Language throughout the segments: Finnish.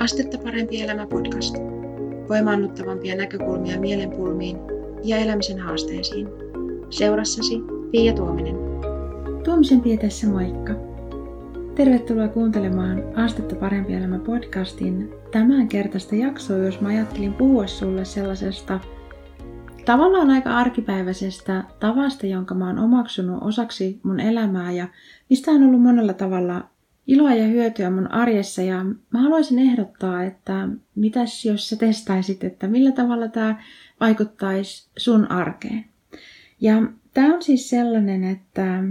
Astetta parempi elämä podcast. Voimaannuttavampia näkökulmia mielenpulmiin ja elämisen haasteisiin. Seurassasi Pia Tuominen. Tuomisen Pia tässä moikka. Tervetuloa kuuntelemaan Astetta parempi elämä podcastin tämän kertaista jaksoa, jos mä ajattelin puhua sulle sellaisesta tavallaan aika arkipäiväisestä tavasta, jonka mä oon omaksunut osaksi mun elämää ja mistä on ollut monella tavalla iloa ja hyötyä mun arjessa ja mä haluaisin ehdottaa, että mitäs jos sä testaisit, että millä tavalla tämä vaikuttaisi sun arkeen. Ja tämä on siis sellainen, että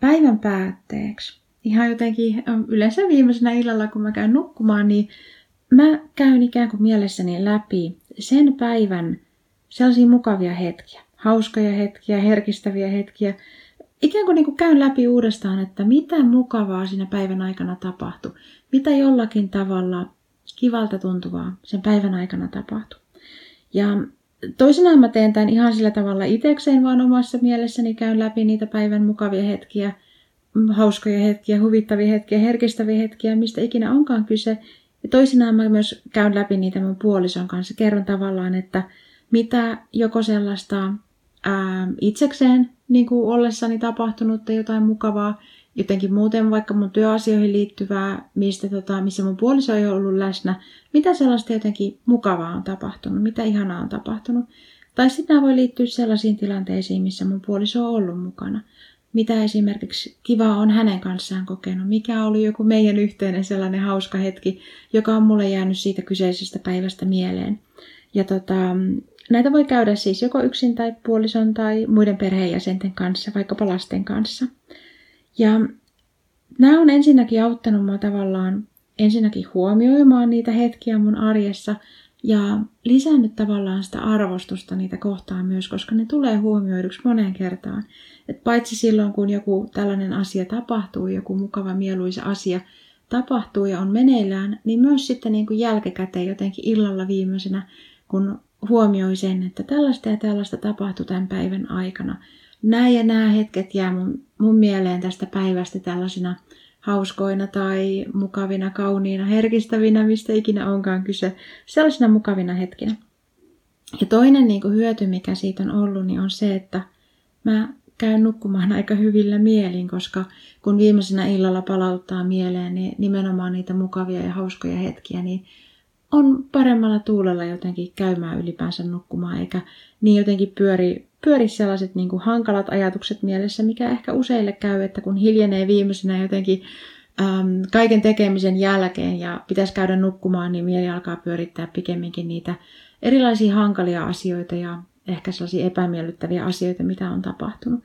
päivän päätteeksi, ihan jotenkin yleensä viimeisenä illalla, kun mä käyn nukkumaan, niin mä käyn ikään kuin mielessäni läpi sen päivän sellaisia mukavia hetkiä, hauskoja hetkiä, herkistäviä hetkiä, ikään kuin, niin kuin käyn läpi uudestaan, että mitä mukavaa siinä päivän aikana tapahtui. Mitä jollakin tavalla kivalta tuntuvaa sen päivän aikana tapahtui. Ja toisinaan mä teen tämän ihan sillä tavalla itsekseen, vaan omassa mielessäni käyn läpi niitä päivän mukavia hetkiä, hauskoja hetkiä, huvittavia hetkiä, herkistäviä hetkiä, mistä ikinä onkaan kyse. Ja toisinaan mä myös käyn läpi niitä mun puolison kanssa. Kerron tavallaan, että mitä joko sellaista ää, itsekseen niin kuin ollessani tapahtunutta jotain mukavaa, jotenkin muuten vaikka mun työasioihin liittyvää, mistä, tota, missä mun puoliso ei ollut läsnä, mitä sellaista jotenkin mukavaa on tapahtunut, mitä ihanaa on tapahtunut. Tai sitten nämä voi liittyä sellaisiin tilanteisiin, missä mun puoliso on ollut mukana. Mitä esimerkiksi kivaa on hänen kanssaan kokenut, mikä oli joku meidän yhteinen sellainen hauska hetki, joka on mulle jäänyt siitä kyseisestä päivästä mieleen. Ja tota, Näitä voi käydä siis joko yksin tai puolison tai muiden perheenjäsenten kanssa, vaikkapa lasten kanssa. Ja nämä on ensinnäkin auttanut minua tavallaan ensinnäkin huomioimaan niitä hetkiä mun arjessa ja lisännyt tavallaan sitä arvostusta niitä kohtaan myös, koska ne tulee huomioiduksi moneen kertaan. Et paitsi silloin, kun joku tällainen asia tapahtuu, joku mukava mieluisa asia tapahtuu ja on meneillään, niin myös sitten niin kuin jälkikäteen jotenkin illalla viimeisenä, kun huomioi sen, että tällaista ja tällaista tapahtui tämän päivän aikana. Nämä ja nämä hetket jää mun, mun mieleen tästä päivästä tällaisina hauskoina tai mukavina, kauniina, herkistävinä, mistä ikinä onkaan kyse, sellaisina mukavina hetkinä. Ja toinen niin kuin hyöty, mikä siitä on ollut, niin on se, että mä käyn nukkumaan aika hyvillä mielin, koska kun viimeisenä illalla palauttaa mieleen niin nimenomaan niitä mukavia ja hauskoja hetkiä, niin on paremmalla tuulella jotenkin käymään ylipäänsä nukkumaan, eikä niin jotenkin pyöri, pyöri sellaiset niin kuin hankalat ajatukset mielessä, mikä ehkä useille käy, että kun hiljenee viimeisenä jotenkin äm, kaiken tekemisen jälkeen ja pitäisi käydä nukkumaan, niin mieli alkaa pyörittää pikemminkin niitä erilaisia hankalia asioita ja ehkä sellaisia epämiellyttäviä asioita, mitä on tapahtunut.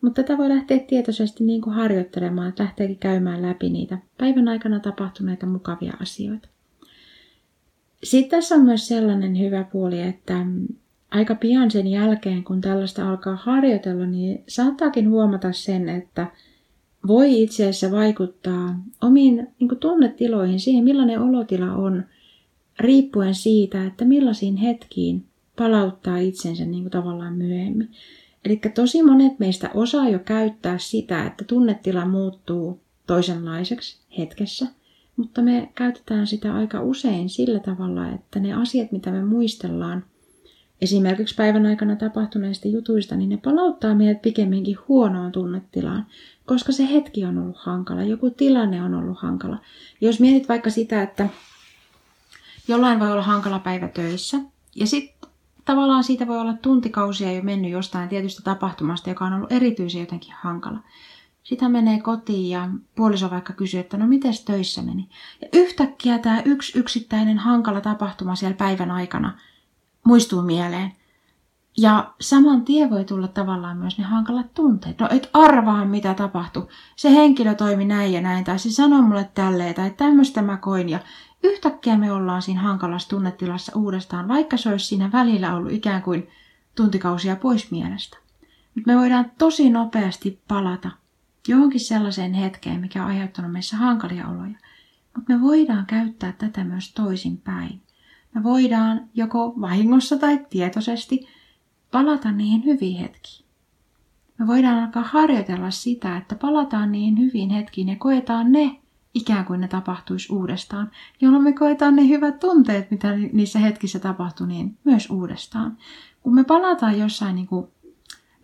Mutta tätä voi lähteä tietoisesti niin kuin harjoittelemaan, että lähteekin käymään läpi niitä päivän aikana tapahtuneita mukavia asioita. Sitten tässä on myös sellainen hyvä puoli, että aika pian sen jälkeen, kun tällaista alkaa harjoitella, niin saattaakin huomata sen, että voi itse asiassa vaikuttaa omiin niin tunnetiloihin, siihen millainen olotila on, riippuen siitä, että millaisiin hetkiin palauttaa itsensä niin kuin tavallaan myöhemmin. Eli tosi monet meistä osaa jo käyttää sitä, että tunnetila muuttuu toisenlaiseksi hetkessä – mutta me käytetään sitä aika usein sillä tavalla, että ne asiat, mitä me muistellaan, esimerkiksi päivän aikana tapahtuneista jutuista, niin ne palauttaa meidät pikemminkin huonoon tunnetilaan, koska se hetki on ollut hankala, joku tilanne on ollut hankala. Jos mietit vaikka sitä, että jollain voi olla hankala päivä töissä, ja sitten tavallaan siitä voi olla tuntikausia jo mennyt jostain tietystä tapahtumasta, joka on ollut erityisen jotenkin hankala. Sitä menee kotiin ja puoliso vaikka kysyy, että no miten töissä meni. Ja yhtäkkiä tämä yksi yksittäinen hankala tapahtuma siellä päivän aikana muistuu mieleen. Ja saman tien voi tulla tavallaan myös ne hankalat tunteet. No et arvaa mitä tapahtui. Se henkilö toimi näin ja näin, tai se sanoi mulle tälleen, tai tämmöistä mä koin. Ja yhtäkkiä me ollaan siinä hankalassa tunnetilassa uudestaan, vaikka se olisi siinä välillä ollut ikään kuin tuntikausia pois mielestä. Mutta me voidaan tosi nopeasti palata johonkin sellaiseen hetkeen, mikä on aiheuttanut meissä hankalia oloja. Mutta me voidaan käyttää tätä myös toisinpäin. Me voidaan joko vahingossa tai tietoisesti palata niihin hyviin hetkiin. Me voidaan alkaa harjoitella sitä, että palataan niihin hyviin hetkiin ja koetaan ne ikään kuin ne tapahtuisi uudestaan, jolloin me koetaan ne hyvät tunteet, mitä niissä hetkissä tapahtui, niin myös uudestaan. Kun me palataan jossain niin kuin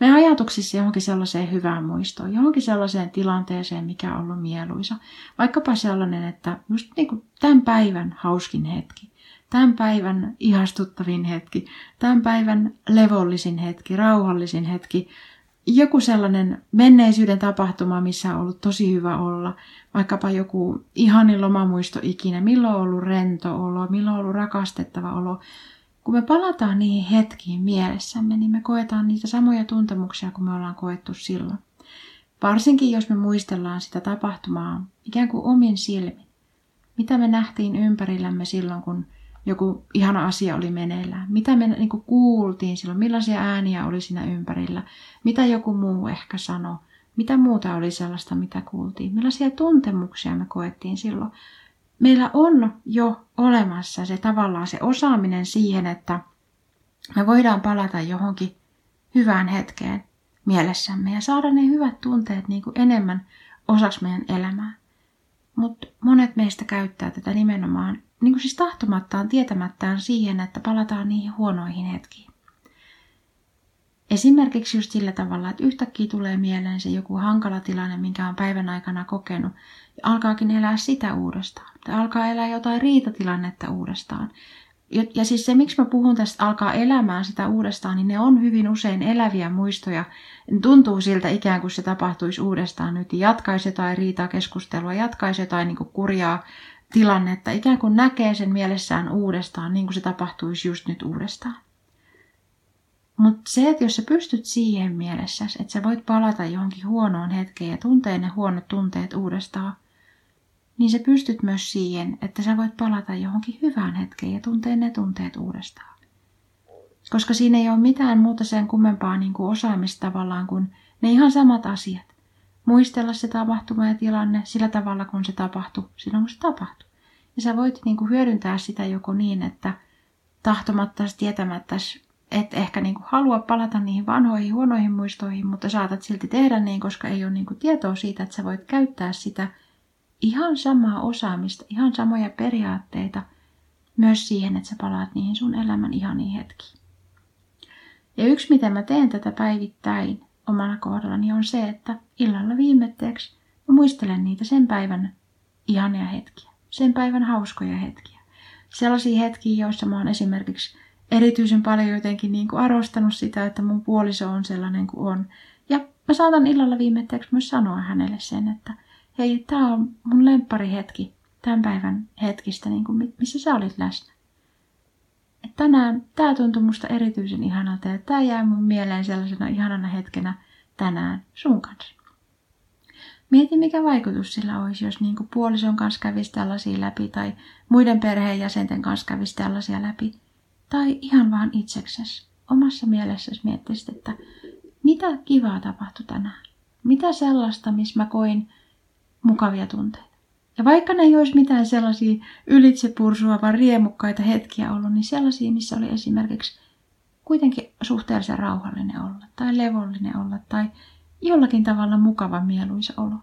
me ajatuksissa johonkin sellaiseen hyvään muistoon, johonkin sellaiseen tilanteeseen, mikä on ollut mieluisa. Vaikkapa sellainen, että just niin kuin tämän päivän hauskin hetki, tämän päivän ihastuttavin hetki, tämän päivän levollisin hetki, rauhallisin hetki, joku sellainen menneisyyden tapahtuma, missä on ollut tosi hyvä olla, vaikkapa joku ihanin lomamuisto ikinä, milloin on ollut rento olo, milloin on ollut rakastettava olo, kun me palataan niihin hetkiin mielessämme, niin me koetaan niitä samoja tuntemuksia kuin me ollaan koettu silloin. Varsinkin jos me muistellaan sitä tapahtumaa ikään kuin omin silmin. Mitä me nähtiin ympärillämme silloin, kun joku ihana asia oli meneillään. Mitä me niin kuin kuultiin silloin, millaisia ääniä oli siinä ympärillä. Mitä joku muu ehkä sanoi. Mitä muuta oli sellaista, mitä kuultiin. Millaisia tuntemuksia me koettiin silloin meillä on jo olemassa se tavallaan se osaaminen siihen, että me voidaan palata johonkin hyvään hetkeen mielessämme ja saada ne hyvät tunteet niin kuin enemmän osaksi meidän elämää. Mutta monet meistä käyttää tätä nimenomaan niin kuin siis tahtomattaan, tietämättään siihen, että palataan niihin huonoihin hetkiin. Esimerkiksi just sillä tavalla, että yhtäkkiä tulee mieleen se joku hankala tilanne, minkä on päivän aikana kokenut, ja alkaakin elää sitä uudestaan. Tai alkaa elää jotain riitatilannetta uudestaan. Ja, ja siis se, miksi mä puhun tästä alkaa elämään sitä uudestaan, niin ne on hyvin usein eläviä muistoja. Tuntuu siltä ikään kuin se tapahtuisi uudestaan nyt. Jatkaisi jotain riitaa keskustelua, jatkaisi jotain niin kurjaa tilannetta. Ikään kuin näkee sen mielessään uudestaan, niin kuin se tapahtuisi just nyt uudestaan. Mutta se, että jos sä pystyt siihen mielessä, että sä voit palata johonkin huonoon hetkeen ja tuntee ne huonot tunteet uudestaan, niin sä pystyt myös siihen, että sä voit palata johonkin hyvään hetkeen ja tuntee ne tunteet uudestaan. Koska siinä ei ole mitään muuta sen kummempaa niin kuin osaamista tavallaan kuin ne ihan samat asiat. Muistella se tapahtuma ja tilanne sillä tavalla, kun se tapahtui, silloin kun se tapahtui. Ja sä voit niin kuin hyödyntää sitä joko niin, että tahtomatta tietämättä et ehkä niin kuin halua palata niihin vanhoihin huonoihin muistoihin, mutta saatat silti tehdä niin, koska ei ole niin kuin tietoa siitä, että sä voit käyttää sitä ihan samaa osaamista, ihan samoja periaatteita myös siihen, että sä palaat niihin sun elämän ihaniin hetkiin. Ja yksi, miten mä teen tätä päivittäin omana kohdallani, on se, että illalla viimetteeksi mä muistelen niitä sen päivän ihania hetkiä, sen päivän hauskoja hetkiä. Sellaisia hetkiä, joissa mä oon esimerkiksi erityisen paljon jotenkin niin kuin arvostanut sitä, että mun puoliso on sellainen kuin on. Ja mä saatan illalla viimetteeksi myös sanoa hänelle sen, että hei, tämä on mun hetki tämän päivän hetkistä, niin kuin missä sä olit läsnä. Et tänään tämä tuntui musta erityisen ihanalta ja tämä jää mun mieleen sellaisena ihanana hetkenä tänään sun kanssa. Mieti, mikä vaikutus sillä olisi, jos niin kuin puolison kanssa kävisi tällaisia läpi tai muiden perheenjäsenten kanssa kävisi tällaisia läpi – tai ihan vaan itseksesi, omassa mielessäsi miettisit, että mitä kivaa tapahtui tänään. Mitä sellaista, missä mä koin mukavia tunteita. Ja vaikka ne ei olisi mitään sellaisia ylitsepursuavan riemukkaita hetkiä ollut, niin sellaisia, missä oli esimerkiksi kuitenkin suhteellisen rauhallinen olla, tai levollinen olla, tai jollakin tavalla mukava mieluisa olo.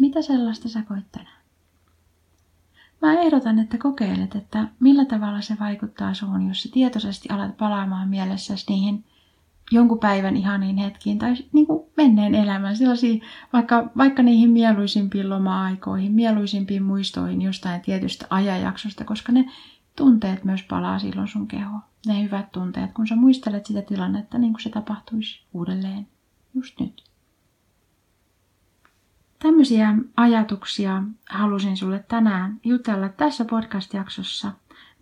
Mitä sellaista sä koit tänään? Mä ehdotan, että kokeilet, että millä tavalla se vaikuttaa suun, jos sä tietoisesti alat palaamaan mielessäsi niihin jonkun päivän ihaniin hetkiin tai niin kuin menneen sellaisiin vaikka, vaikka niihin mieluisimpiin loma-aikoihin, mieluisimpiin muistoihin jostain tietystä ajanjaksosta, koska ne tunteet myös palaa silloin sun kehoon. Ne hyvät tunteet, kun sä muistelet sitä tilannetta niin kuin se tapahtuisi uudelleen just nyt. Tämmöisiä ajatuksia halusin sulle tänään jutella tässä podcast-jaksossa.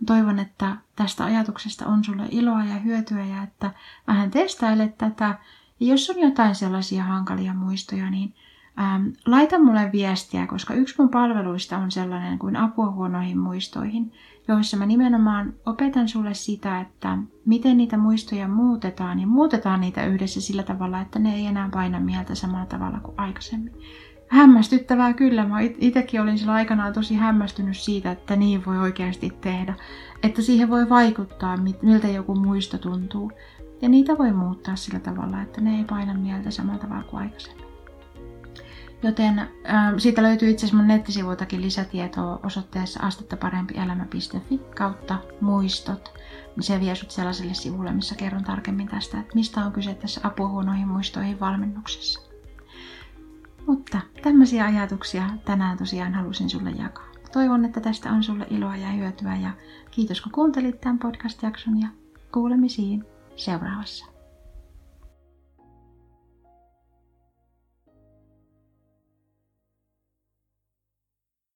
Toivon, että tästä ajatuksesta on sulle iloa ja hyötyä ja että vähän testailet tätä. Ja jos on jotain sellaisia hankalia muistoja, niin ähm, laita mulle viestiä, koska yksi mun palveluista on sellainen kuin apua huonoihin muistoihin, joissa mä nimenomaan opetan sulle sitä, että miten niitä muistoja muutetaan ja muutetaan niitä yhdessä sillä tavalla, että ne ei enää paina mieltä samalla tavalla kuin aikaisemmin hämmästyttävää kyllä. Mä itsekin olin sillä aikanaan tosi hämmästynyt siitä, että niin voi oikeasti tehdä. Että siihen voi vaikuttaa, miltä joku muisto tuntuu. Ja niitä voi muuttaa sillä tavalla, että ne ei paina mieltä samalla tavalla kuin aikaisemmin. Joten äh, siitä löytyy itse asiassa mun nettisivuiltakin lisätietoa osoitteessa astettaparempielämä.fi kautta muistot. Niin se vie sut sellaiselle sivulle, missä kerron tarkemmin tästä, että mistä on kyse tässä apua huonoihin muistoihin valmennuksessa. Mutta tämmöisiä ajatuksia tänään tosiaan halusin sulle jakaa. Toivon, että tästä on sulle iloa ja hyötyä ja kiitos kun kuuntelit tämän podcast-jakson ja kuulemisiin seuraavassa.